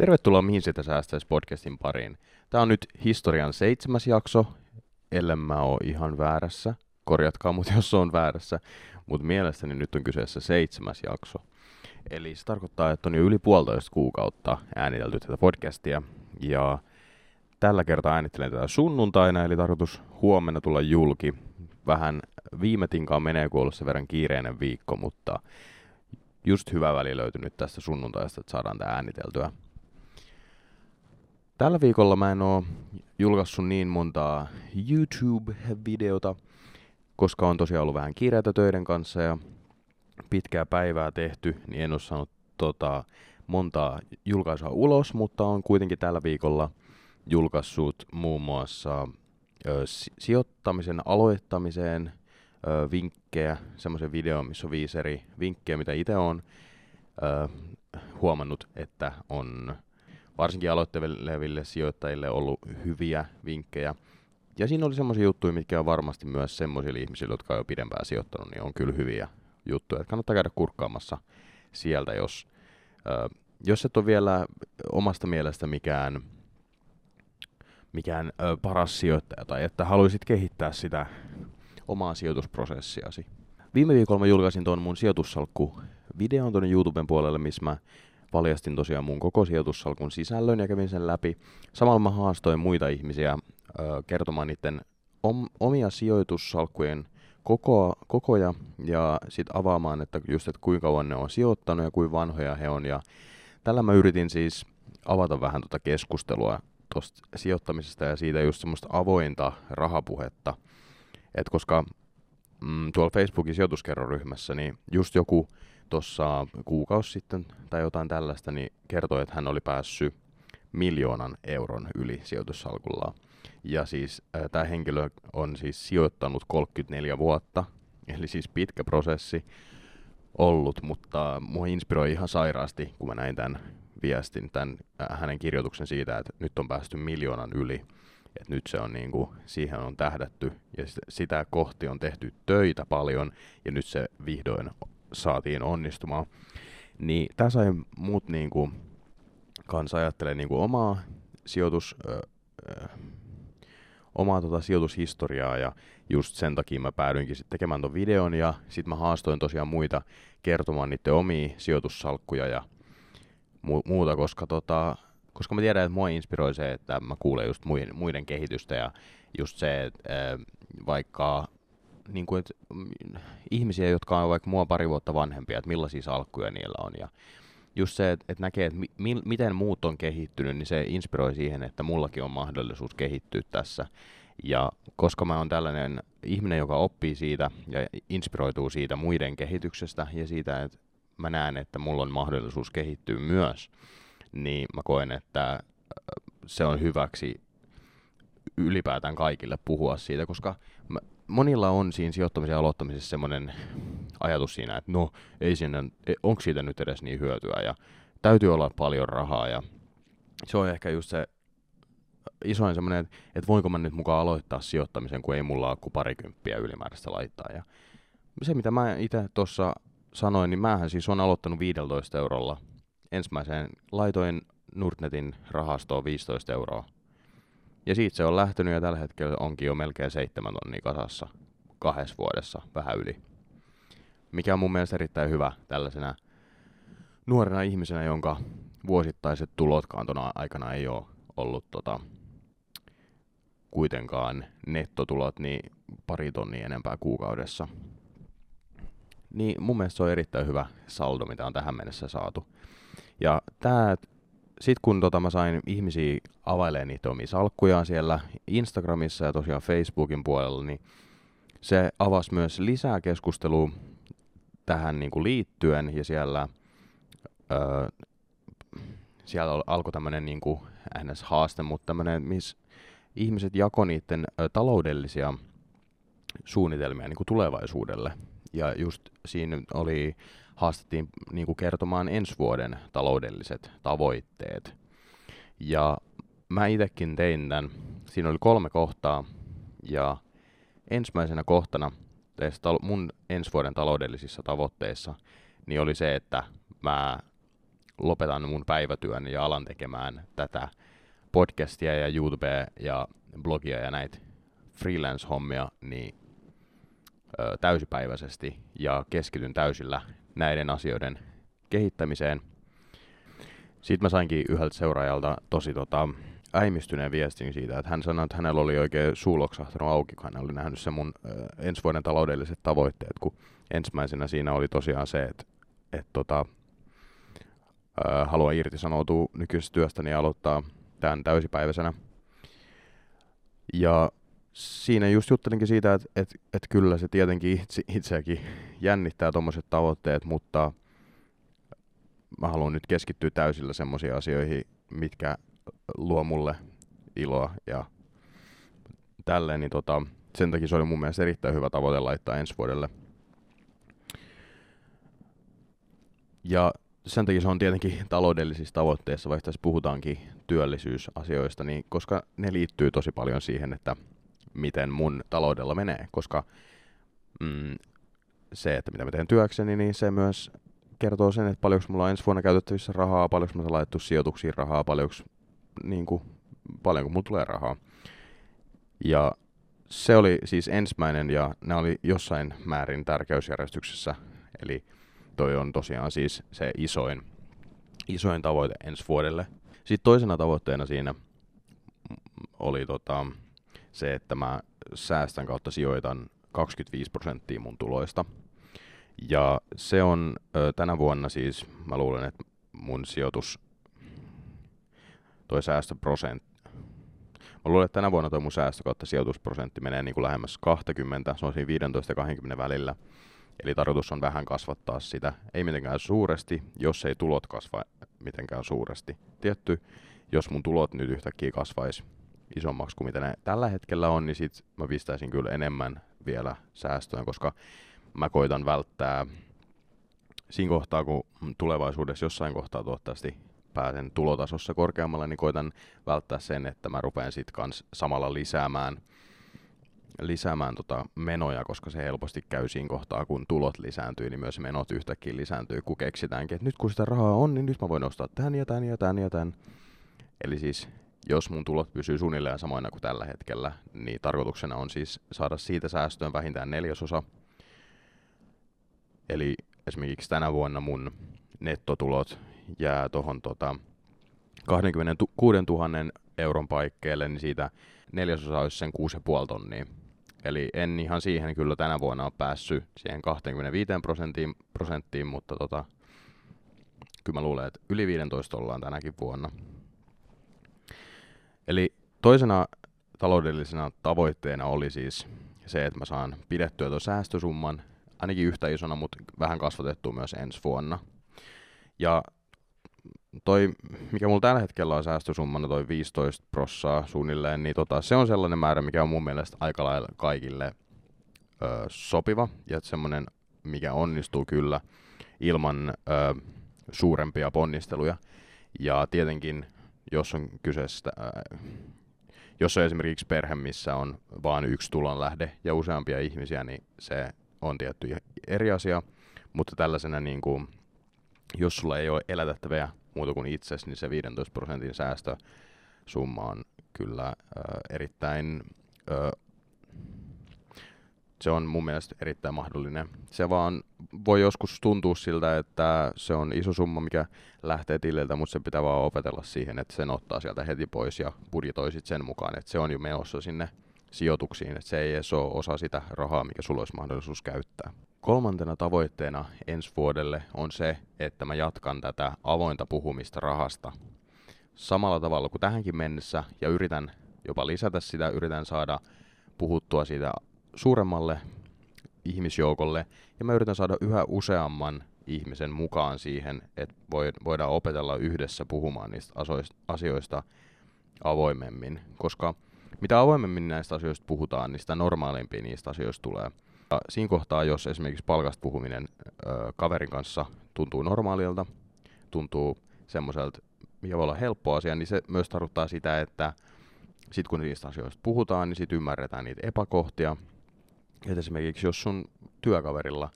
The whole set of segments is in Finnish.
Tervetuloa Mihin sitä säästäisi podcastin pariin. Tämä on nyt historian seitsemäs jakso, ellei mä oo ihan väärässä. Korjatkaa mut, jos on väärässä. Mutta mielestäni nyt on kyseessä seitsemäs jakso. Eli se tarkoittaa, että on jo yli puolitoista kuukautta äänitelty tätä podcastia. Ja tällä kertaa äänittelen tätä sunnuntaina, eli tarkoitus huomenna tulla julki. Vähän viime tinkaan menee, kun ollut verran kiireinen viikko, mutta just hyvä väli löytynyt tästä sunnuntaista, että saadaan tämä ääniteltyä. Tällä viikolla mä en oo julkaissut niin montaa YouTube-videota, koska on tosiaan ollut vähän kiireitä töiden kanssa ja pitkää päivää tehty, niin en oo saanut tota, montaa julkaisua ulos, mutta on kuitenkin tällä viikolla julkaissut muun muassa ö, sijoittamisen aloittamiseen ö, vinkkejä, semmoisen videon, missä on viisi eri vinkkejä, mitä itse on ö, huomannut, että on varsinkin aloitteleville sijoittajille ollut hyviä vinkkejä. Ja siinä oli semmoisia juttuja, mitkä on varmasti myös semmoisille ihmisille, jotka on jo pidempään sijoittanut, niin on kyllä hyviä juttuja. Että kannattaa käydä kurkkaamassa sieltä, jos, äh, jos et ole vielä omasta mielestä mikään, mikään äh, paras sijoittaja tai että haluaisit kehittää sitä omaa sijoitusprosessiasi. Viime viikolla mä julkaisin tuon mun sijoitussalkku videon tuonne YouTuben puolelle, missä mä paljastin tosiaan mun koko sijoitussalkun sisällön ja kävin sen läpi. Samalla mä haastoin muita ihmisiä ö, kertomaan niiden om, omia sijoitussalkkujen koko, kokoja ja sitten avaamaan, että just, että kuinka kauan ne on sijoittanut ja kuinka vanhoja he on. Ja tällä mä yritin siis avata vähän tuota keskustelua tuosta sijoittamisesta ja siitä just semmoista avointa rahapuhetta. Et koska mm, tuolla Facebookin sijoituskerroryhmässä, niin just joku tuossa kuukausi sitten tai jotain tällaista, niin kertoi, että hän oli päässyt miljoonan euron yli sijoitussalkulla. Ja siis äh, tämä henkilö on siis sijoittanut 34 vuotta, eli siis pitkä prosessi ollut, mutta mua inspiroi ihan sairaasti, kun mä näin tämän viestin, tämän äh, hänen kirjoituksen siitä, että nyt on päästy miljoonan yli. että nyt se on niin kuin, siihen on tähdätty ja sitä kohti on tehty töitä paljon ja nyt se vihdoin saatiin onnistumaan. Niin tämä sai muut niinku, kanssa ajattelee niinku omaa sijoitus, ö, ö, omaa tota sijoitushistoriaa ja just sen takia mä päädyinkin sitten tekemään ton videon ja sitten mä haastoin tosiaan muita kertomaan niiden omia sijoitussalkkuja ja mu- muuta, koska tota, koska mä tiedän, että mua inspiroi se, että mä kuulen just muiden, muiden kehitystä ja just se, että vaikka niin kuin, että mm, ihmisiä, jotka on vaikka mua pari vuotta vanhempia, että millaisia salkkuja niillä on. Ja just se, että, että näkee, että mi- miten muut on kehittynyt, niin se inspiroi siihen, että mullakin on mahdollisuus kehittyä tässä. Ja koska mä oon tällainen ihminen, joka oppii siitä ja inspiroituu siitä muiden kehityksestä ja siitä, että mä näen, että mulla on mahdollisuus kehittyä myös, niin mä koen, että se on hyväksi ylipäätään kaikille puhua siitä, koska mä, monilla on siinä sijoittamisen aloittamisessa semmoinen ajatus siinä, että no, ei siinä, e, onko siitä nyt edes niin hyötyä ja täytyy olla paljon rahaa ja se on ehkä just se isoin semmoinen, että voinko mä nyt mukaan aloittaa sijoittamisen, kun ei mulla ole kuin parikymppiä ylimääräistä laittaa. Ja se, mitä mä itse tuossa sanoin, niin mähän siis on aloittanut 15 eurolla. Ensimmäiseen laitoin Nordnetin rahastoon 15 euroa ja siitä se on lähtenyt ja tällä hetkellä onkin jo melkein seitsemän tonnia kasassa kahdessa vuodessa, vähän yli. Mikä on mun mielestä erittäin hyvä tällaisena nuorena ihmisenä, jonka vuosittaiset tulotkaan tuona aikana ei ole ollut tota, kuitenkaan nettotulot niin pari tonnia enempää kuukaudessa. Niin mun mielestä se on erittäin hyvä saldo, mitä on tähän mennessä saatu. Ja tämä sitten kun tota, mä sain ihmisiä availemaan niitä omia salkkujaan siellä Instagramissa ja tosiaan Facebookin puolella, niin se avasi myös lisää keskustelua tähän niin kuin liittyen ja siellä, öö, siellä alkoi tämmöinen niin NS-haaste, mutta tämmöinen, missä ihmiset jako niiden ö, taloudellisia suunnitelmia niin kuin tulevaisuudelle. Ja just siinä oli haastettiin niin kuin kertomaan ensi vuoden taloudelliset tavoitteet. Ja mä itsekin tein tämän. Siinä oli kolme kohtaa ja ensimmäisenä kohtana mun ensi vuoden taloudellisissa tavoitteissa niin oli se, että mä lopetan mun päivätyön ja alan tekemään tätä podcastia ja YouTubea ja blogia ja näitä freelance-hommia niin ö, täysipäiväisesti ja keskityn täysillä näiden asioiden kehittämiseen. Sitten mä sainkin yhdeltä seuraajalta tosi tota, äimistyneen viestin siitä, että hän sanoi, että hänellä oli oikein suuloksahtanut auki, kun hän oli nähnyt se mun ö, ensi vuoden taloudelliset tavoitteet, kun ensimmäisenä siinä oli tosiaan se, että, että tota, haluan irtisanoutua nykyisestä työstäni ja aloittaa tämän täysipäiväisenä. Ja siinä just juttelinkin siitä, että, että, että kyllä se tietenkin itse, itseäkin jännittää tuommoiset tavoitteet, mutta mä haluan nyt keskittyä täysillä semmoisiin asioihin, mitkä luo mulle iloa ja tälleen, niin tota, sen takia se oli mun mielestä erittäin hyvä tavoite laittaa ensi vuodelle. Ja sen takia se on tietenkin taloudellisissa tavoitteissa, vaikka tässä puhutaankin työllisyysasioista, niin koska ne liittyy tosi paljon siihen, että miten mun taloudella menee, koska mm, se, että mitä mä teen työkseni, niin se myös kertoo sen, että paljonko mulla on ensi vuonna käytettävissä rahaa, paljonko mä laittu sijoituksiin rahaa, paljonko, niin kuin, paljonko mulla tulee rahaa. Ja se oli siis ensimmäinen ja ne oli jossain määrin tärkeysjärjestyksessä. Eli toi on tosiaan siis se isoin, isoin tavoite ensi vuodelle. Sitten toisena tavoitteena siinä oli tota, se, että mä säästän kautta sijoitan 25 prosenttia mun tuloista. Ja se on ö, tänä vuonna siis, mä luulen, että mun sijoitus, toi säästöprosentti, Mä luulen, että tänä vuonna toi mun säästö kautta sijoitusprosentti menee niin kuin lähemmäs 20, se on siinä 15 ja 20 välillä. Eli tarkoitus on vähän kasvattaa sitä, ei mitenkään suuresti, jos ei tulot kasva mitenkään suuresti. Tietty, jos mun tulot nyt yhtäkkiä kasvaisi isommaksi kuin mitä ne tällä hetkellä on, niin sit mä pistäisin kyllä enemmän vielä säästöön, koska mä koitan välttää siinä kohtaa, kun tulevaisuudessa jossain kohtaa toivottavasti pääsen tulotasossa korkeammalle, niin koitan välttää sen, että mä rupean sitten kans samalla lisäämään, lisäämään tota menoja, koska se helposti käy siinä kohtaa, kun tulot lisääntyy, niin myös menot yhtäkkiä lisääntyy, kun keksitäänkin, että nyt kun sitä rahaa on, niin nyt mä voin ostaa tämän ja tämän ja tämän ja tämän. Eli siis jos mun tulot pysyy suunnilleen samoina kuin tällä hetkellä, niin tarkoituksena on siis saada siitä säästöön vähintään neljäsosa. Eli esimerkiksi tänä vuonna mun nettotulot jää tuohon tota 26 000 euron paikkeelle, niin siitä neljäsosa olisi sen 6,5 tonnia. Eli en ihan siihen kyllä tänä vuonna ole päässyt siihen 25 prosenttiin, prosenttiin mutta tota, kyllä mä luulen, että yli 15 ollaan tänäkin vuonna. Eli toisena taloudellisena tavoitteena oli siis se, että mä saan pidettyä tuon säästösumman ainakin yhtä isona, mutta vähän kasvatettua myös ensi vuonna. Ja toi, mikä mulla tällä hetkellä on säästösummana, toi 15 prossaa suunnilleen, niin tota, se on sellainen määrä, mikä on mun mielestä aika lailla kaikille ö, sopiva ja semmoinen, mikä onnistuu kyllä ilman ö, suurempia ponnisteluja. Ja tietenkin jos on kyseessä, jos on esimerkiksi perhe, missä on vain yksi tulonlähde ja useampia ihmisiä, niin se on tietty eri asia, mutta tällaisena niin kuin, jos sulla ei ole elätettäviä muuta kuin itsesi, niin se 15 prosentin säästösumma on kyllä äh, erittäin äh, se on mun mielestä erittäin mahdollinen. Se vaan voi joskus tuntua siltä, että se on iso summa, mikä lähtee tililtä, mutta se pitää vaan opetella siihen, että sen ottaa sieltä heti pois ja budjetoisit sen mukaan, että se on jo menossa sinne sijoituksiin, että se ei edes ole osa sitä rahaa, mikä sulla olisi mahdollisuus käyttää. Kolmantena tavoitteena ensi vuodelle on se, että mä jatkan tätä avointa puhumista rahasta samalla tavalla kuin tähänkin mennessä ja yritän jopa lisätä sitä, yritän saada puhuttua siitä suuremmalle ihmisjoukolle. Ja mä yritän saada yhä useamman ihmisen mukaan siihen, että voidaan opetella yhdessä puhumaan niistä asioista avoimemmin, koska mitä avoimemmin näistä asioista puhutaan, niin sitä normaalimpia niistä asioista tulee. Ja siinä kohtaa, jos esimerkiksi palkasta puhuminen ö, kaverin kanssa tuntuu normaalilta, tuntuu semmoiselta, mikä voi olla helppo asia, niin se myös tarkoittaa sitä, että sitten kun niistä asioista puhutaan, niin sitten ymmärretään niitä epäkohtia, että esimerkiksi jos sun työkaverilla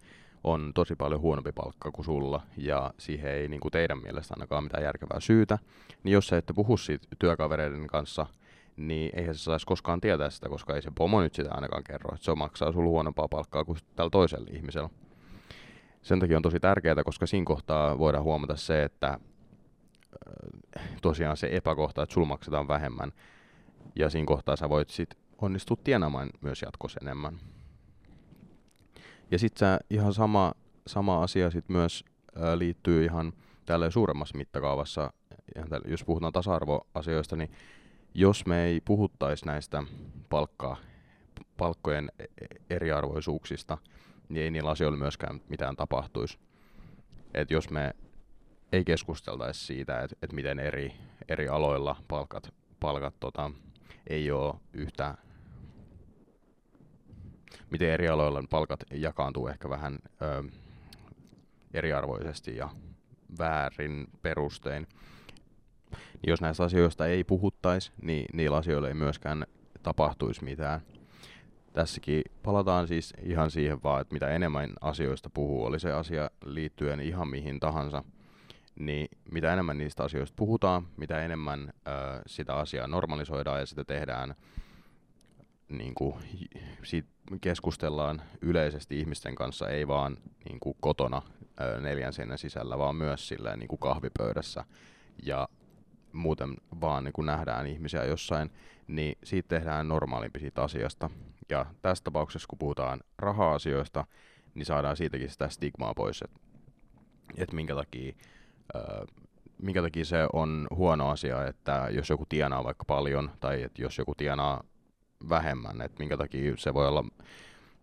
on tosi paljon huonompi palkka kuin sulla, ja siihen ei niin kuin teidän mielestä ainakaan mitään järkevää syytä, niin jos sä ette puhu siitä työkavereiden kanssa, niin eihän se saisi koskaan tietää sitä, koska ei se pomo nyt sitä ainakaan kerro, että se maksaa sulla huonompaa palkkaa kuin tällä toisella ihmisellä. Sen takia on tosi tärkeää, koska siinä kohtaa voidaan huomata se, että tosiaan se epäkohta, että sulla maksetaan vähemmän, ja siinä kohtaa sä voit sit onnistua tienaamaan myös jatkossa enemmän. Ja sitten ihan sama, sama asia sit myös ää, liittyy ihan tälle suuremmassa mittakaavassa, ihan tälle, jos puhutaan tasa-arvoasioista, niin jos me ei puhuttaisi näistä palkkaa, palkkojen e-, eriarvoisuuksista, niin ei niillä asioilla myöskään mitään tapahtuisi. Et jos me ei keskusteltaisi siitä, että et miten eri, eri aloilla palkat, palkat tota, ei ole yhtä, miten eri aloilla palkat jakaantuu ehkä vähän ö, eriarvoisesti ja väärin perustein. Niin jos näistä asioista ei puhuttaisi, niin niillä asioilla ei myöskään tapahtuisi mitään. Tässäkin palataan siis ihan siihen vaan, että mitä enemmän asioista puhuu, oli se asia liittyen ihan mihin tahansa, niin mitä enemmän niistä asioista puhutaan, mitä enemmän ö, sitä asiaa normalisoidaan ja sitä tehdään, niin kuin, siitä keskustellaan yleisesti ihmisten kanssa, ei vaan niin kuin kotona neljän seinän sisällä, vaan myös silleen, niin kuin kahvipöydässä ja muuten vaan niin kuin nähdään ihmisiä jossain, niin siitä tehdään normaalimpi siitä asiasta. Ja tässä tapauksessa, kun puhutaan raha-asioista, niin saadaan siitäkin sitä stigmaa pois, että et minkä takia minkä takia se on huono asia, että jos joku tienaa vaikka paljon tai että jos joku tienaa vähemmän, että minkä takia se voi olla,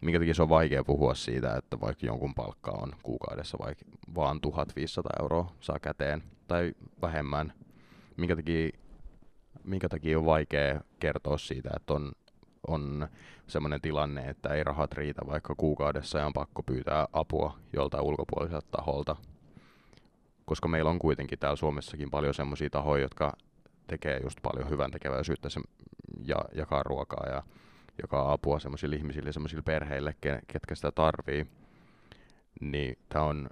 minkä takia se on vaikea puhua siitä, että vaikka jonkun palkka on kuukaudessa vaikka vaan 1500 euroa saa käteen tai vähemmän, minkä takia, minkä takia on vaikea kertoa siitä, että on, on sellainen tilanne, että ei rahat riitä vaikka kuukaudessa ja on pakko pyytää apua joltain ulkopuoliselta taholta. Koska meillä on kuitenkin täällä Suomessakin paljon semmoisia tahoja, jotka tekee just paljon hyvän tekeväisyyttä ja jakaa ruokaa ja jakaa apua semmoisille ihmisille, semmoisille perheille, ketkä sitä tarvii, niin tämä on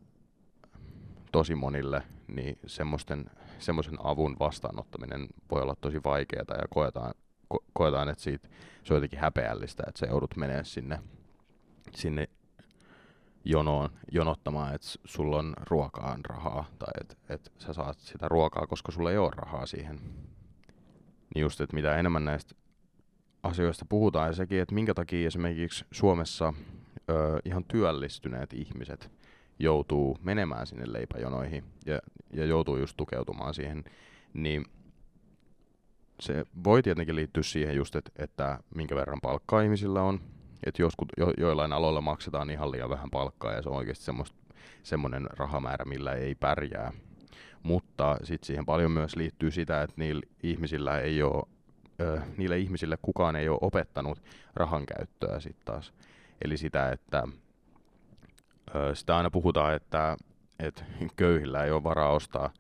tosi monille, niin semmoisten, semmoisen avun vastaanottaminen voi olla tosi vaikeaa ja koetaan, ko, koetaan, että siitä, se on jotenkin häpeällistä, että sä joudut menemään sinne, sinne jonoon, jonottamaan, että sulla on ruokaan rahaa tai että et sä saat sitä ruokaa, koska sulla ei ole rahaa siihen. Niin just, että mitä enemmän näistä asioista puhutaan ja sekin, että minkä takia esimerkiksi Suomessa ö, ihan työllistyneet ihmiset joutuu menemään sinne leipäjonoihin ja, ja joutuu just tukeutumaan siihen, niin se voi tietenkin liittyä siihen just, että, että minkä verran palkkaa ihmisillä on, että joskus jo, joillain aloilla maksetaan ihan liian vähän palkkaa ja se on oikeasti semmoinen rahamäärä, millä ei pärjää. Mutta sitten siihen paljon myös liittyy sitä, että niillä ihmisillä ei ole, ö, niille ihmisille kukaan ei ole opettanut rahan käyttöä sitten taas. Eli sitä, että ö, sitä aina puhutaan, että, että köyhillä ei ole varaa ostaa,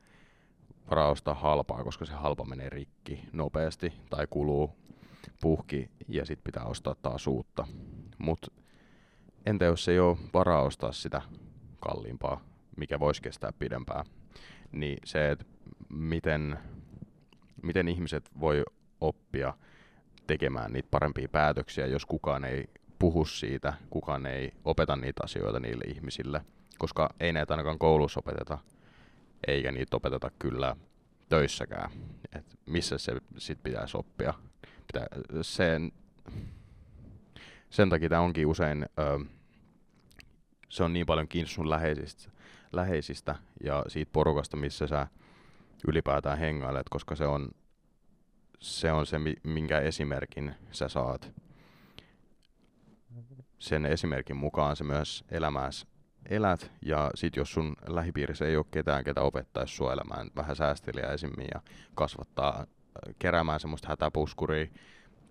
varaa ostaa halpaa, koska se halpa menee rikki nopeasti tai kuluu puhki ja sitten pitää ostaa taas uutta. Mutta entä jos ei ole varaa ostaa sitä kalliimpaa, mikä voisi kestää pidempään, niin se, että miten, miten ihmiset voi oppia tekemään niitä parempia päätöksiä, jos kukaan ei puhu siitä, kukaan ei opeta niitä asioita niille ihmisille, koska ei näitä ainakaan koulussa opeteta, eikä niitä opeteta kyllä töissäkään, että missä se sitten pitäisi oppia pitää, sen, sen takia tämä onkin usein, ö, se on niin paljon kiinni sun läheisistä, läheisistä ja siitä porukasta, missä sä ylipäätään hengailet, koska se on se, on se minkä esimerkin sä saat. Sen esimerkin mukaan se myös elämässä elät, ja sit jos sun lähipiirissä ei ole ketään, ketä opettaisi sua elämään vähän säästeliäisemmin ja kasvattaa keräämään semmoista hätäpuskuria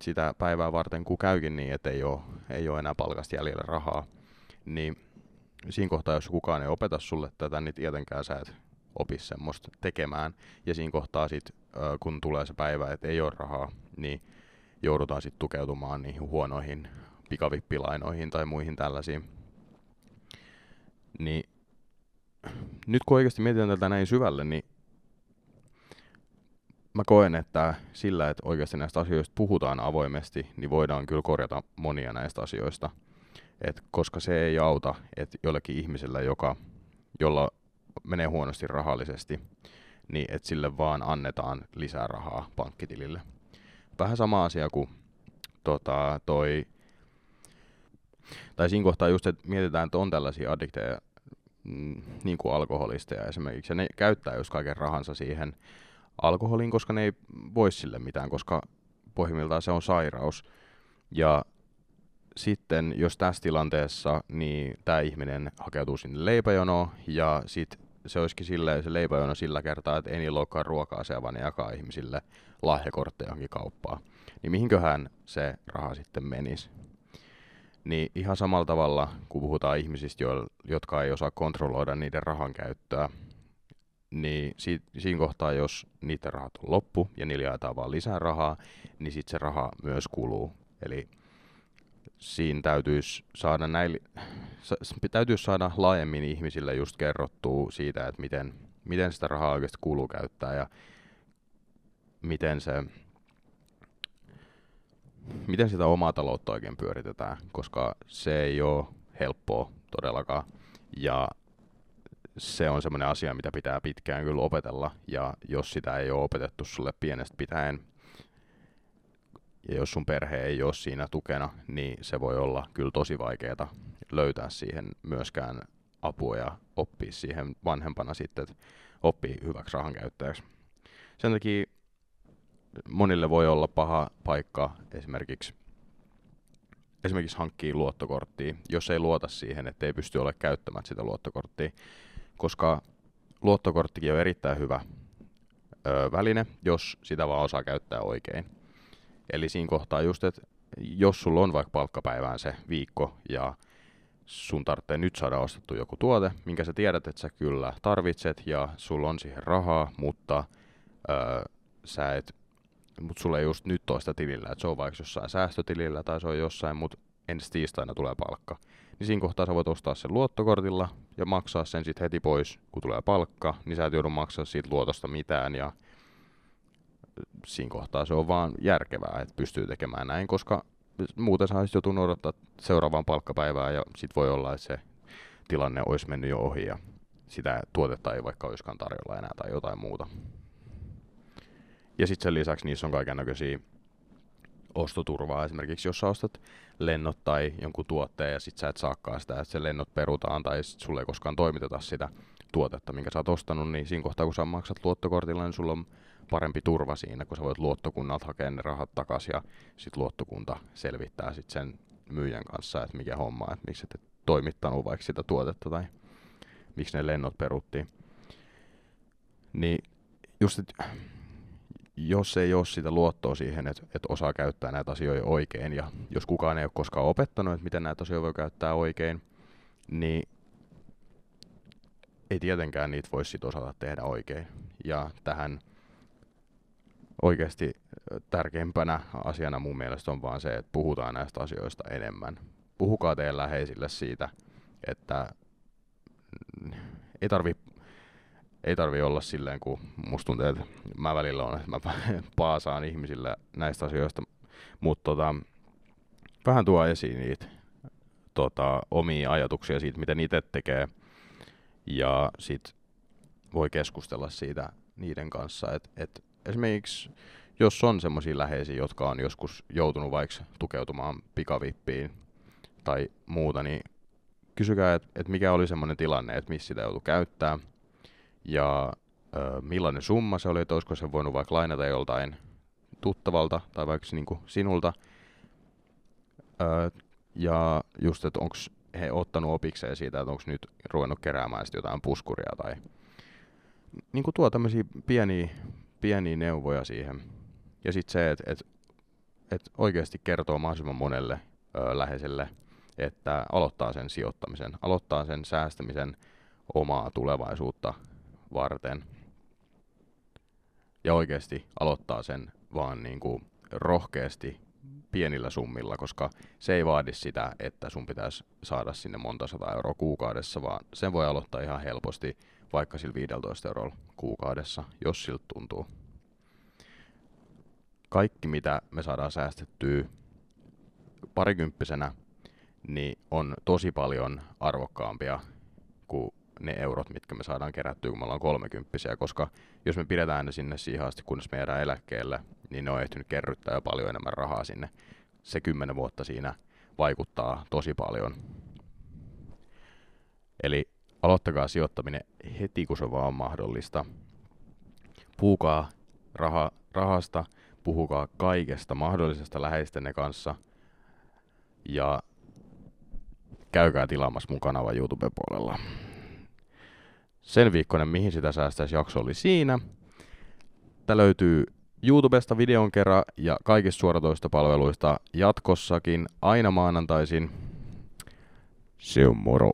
sitä päivää varten, kun käykin niin, että ei ole, ei ole enää palkasta jäljellä rahaa, niin siinä kohtaa, jos kukaan ei opeta sulle tätä, niin tietenkään sä et opi semmoista tekemään. Ja siinä kohtaa sit, kun tulee se päivä, että ei ole rahaa, niin joudutaan sitten tukeutumaan niihin huonoihin pikavippilainoihin tai muihin tällaisiin. Niin nyt kun oikeasti mietitään tätä näin syvälle, niin mä koen, että sillä, että oikeasti näistä asioista puhutaan avoimesti, niin voidaan kyllä korjata monia näistä asioista. Et koska se ei auta, että jollekin ihmisellä, joka, jolla menee huonosti rahallisesti, niin että sille vaan annetaan lisää rahaa pankkitilille. Vähän sama asia kuin tota, toi, tai siinä kohtaa just, että mietitään, että on tällaisia addikteja, mm, niin kuin alkoholisteja esimerkiksi, ja ne käyttää just kaiken rahansa siihen alkoholiin, koska ne ei voi sille mitään, koska pohjimmiltaan se on sairaus. Ja sitten jos tässä tilanteessa, niin tämä ihminen hakeutuu sinne leipäjonoon, ja sitten se olisikin sille, se leipäjono sillä kertaa, että ei niillä olekaan ruokaa se, vaan ne jakaa ihmisille lahjakortteja johonkin kauppaan. Niin mihinköhän se raha sitten menisi? Niin ihan samalla tavalla, kun puhutaan ihmisistä, jotka ei osaa kontrolloida niiden rahan käyttöä, niin si- siinä kohtaa, jos niiden rahat on loppu ja niillä jaetaan vaan lisää rahaa, niin sitten se raha myös kuluu. Eli siinä täytyisi saada, näille, täytyisi saada laajemmin ihmisille just kerrottua siitä, että miten, miten sitä rahaa oikeasti kuluu käyttää ja miten se miten sitä omaa taloutta oikein pyöritetään, koska se ei ole helppoa todellakaan. Ja se on semmoinen asia, mitä pitää pitkään kyllä opetella, ja jos sitä ei ole opetettu sulle pienestä pitäen, ja jos sun perhe ei ole siinä tukena, niin se voi olla kyllä tosi vaikeaa löytää siihen myöskään apua ja oppia siihen vanhempana sitten, että oppii hyväksi rahankäyttäjäksi. Sen takia monille voi olla paha paikka esimerkiksi, esimerkiksi hankkii luottokorttia, jos ei luota siihen, että ei pysty olemaan käyttämään sitä luottokorttia, koska luottokorttikin on erittäin hyvä ö, väline, jos sitä vaan osaa käyttää oikein. Eli siinä kohtaa just, että jos sulla on vaikka palkkapäivään se viikko ja sun tarvitsee nyt saada ostettu joku tuote, minkä sä tiedät, että sä kyllä tarvitset ja sulla on siihen rahaa, mutta ö, sä et mutta sulla ei just nyt toista tilillä, että se on vaikka jossain säästötilillä tai se on jossain, mutta ensi tiistaina tulee palkka. Niin siinä kohtaa sä voit ostaa sen luottokortilla ja maksaa sen sitten heti pois, kun tulee palkka, niin sä et joudu maksaa siitä luotosta mitään ja siinä kohtaa se on vaan järkevää, että pystyy tekemään näin, koska muuten sä olisit joutunut odottaa seuraavaan palkkapäivään ja sit voi olla, että se tilanne olisi mennyt jo ohi ja sitä tuotetta ei vaikka olisikaan tarjolla enää tai jotain muuta. Ja sitten sen lisäksi niissä on kaiken näköisiä ostoturvaa. Esimerkiksi jos sä ostat lennot tai jonkun tuotteen ja sit sä et saakaan sitä, että se lennot perutaan tai sit sulle ei koskaan toimiteta sitä tuotetta, minkä sä oot ostanut, niin siinä kohtaa kun sä maksat luottokortilla, niin sulla on parempi turva siinä, kun sä voit luottokunnalta hakea ne rahat takaisin ja sit luottokunta selvittää sit sen myyjän kanssa, että mikä homma, että miksi et toimittanut vaikka sitä tuotetta tai miksi ne lennot peruttiin. Niin just, että jos ei ole sitä luottoa siihen, että, että osaa käyttää näitä asioita oikein, ja jos kukaan ei ole koskaan opettanut, että miten näitä asioita voi käyttää oikein, niin ei tietenkään niitä voisi sit osata tehdä oikein. Ja tähän oikeasti tärkeimpänä asiana mun mielestä on vaan se, että puhutaan näistä asioista enemmän. Puhukaa teidän läheisille siitä, että ei tarvi ei tarvi olla silleen, kun musta tuntuu, että mä välillä on, että mä paasaan ihmisille näistä asioista, mutta tota, vähän tuo esiin niitä tota, omia ajatuksia siitä, miten itse tekee, ja sit voi keskustella siitä niiden kanssa, että et esimerkiksi jos on semmoisia läheisiä, jotka on joskus joutunut vaikka tukeutumaan pikavippiin tai muuta, niin kysykää, että et mikä oli semmoinen tilanne, että missä sitä joutui käyttää, ja ö, millainen summa se oli, että olisiko se voinut vaikka lainata joltain tuttavalta tai vaikka niin kuin sinulta. Ö, ja just, että onko he ottanut opikseen siitä, että onko nyt ruvennut keräämään sitten jotain puskuria tai niin kuin tuo tämmöisiä pieniä, pieniä neuvoja siihen. Ja sitten se, että et, et oikeasti kertoo mahdollisimman monelle ö, läheiselle, että aloittaa sen sijoittamisen, aloittaa sen säästämisen omaa tulevaisuutta varten. Ja oikeasti aloittaa sen vaan niin kuin rohkeasti pienillä summilla, koska se ei vaadi sitä, että sun pitäisi saada sinne monta sata euroa kuukaudessa, vaan sen voi aloittaa ihan helposti vaikka sillä 15 eurolla kuukaudessa, jos siltä tuntuu. Kaikki, mitä me saadaan säästettyä parikymppisenä, niin on tosi paljon arvokkaampia kuin ne eurot, mitkä me saadaan kerättyä, kun me ollaan kolmekymppisiä, koska jos me pidetään ne sinne siihen asti, kunnes me jäädään eläkkeelle, niin ne on ehtinyt kerryttää jo paljon enemmän rahaa sinne. Se kymmenen vuotta siinä vaikuttaa tosi paljon. Eli aloittakaa sijoittaminen heti, kun se vaan on mahdollista. Puhukaa raha, rahasta, puhukaa kaikesta mahdollisesta läheistenne kanssa ja käykää tilaamassa mun kanava YouTube-puolella. Sen viikkoinen Mihin sitä säästäisi jakso oli siinä. Tämä löytyy YouTubesta videon kerran ja kaikista suoratoistopalveluista jatkossakin aina maanantaisin. Se on moro.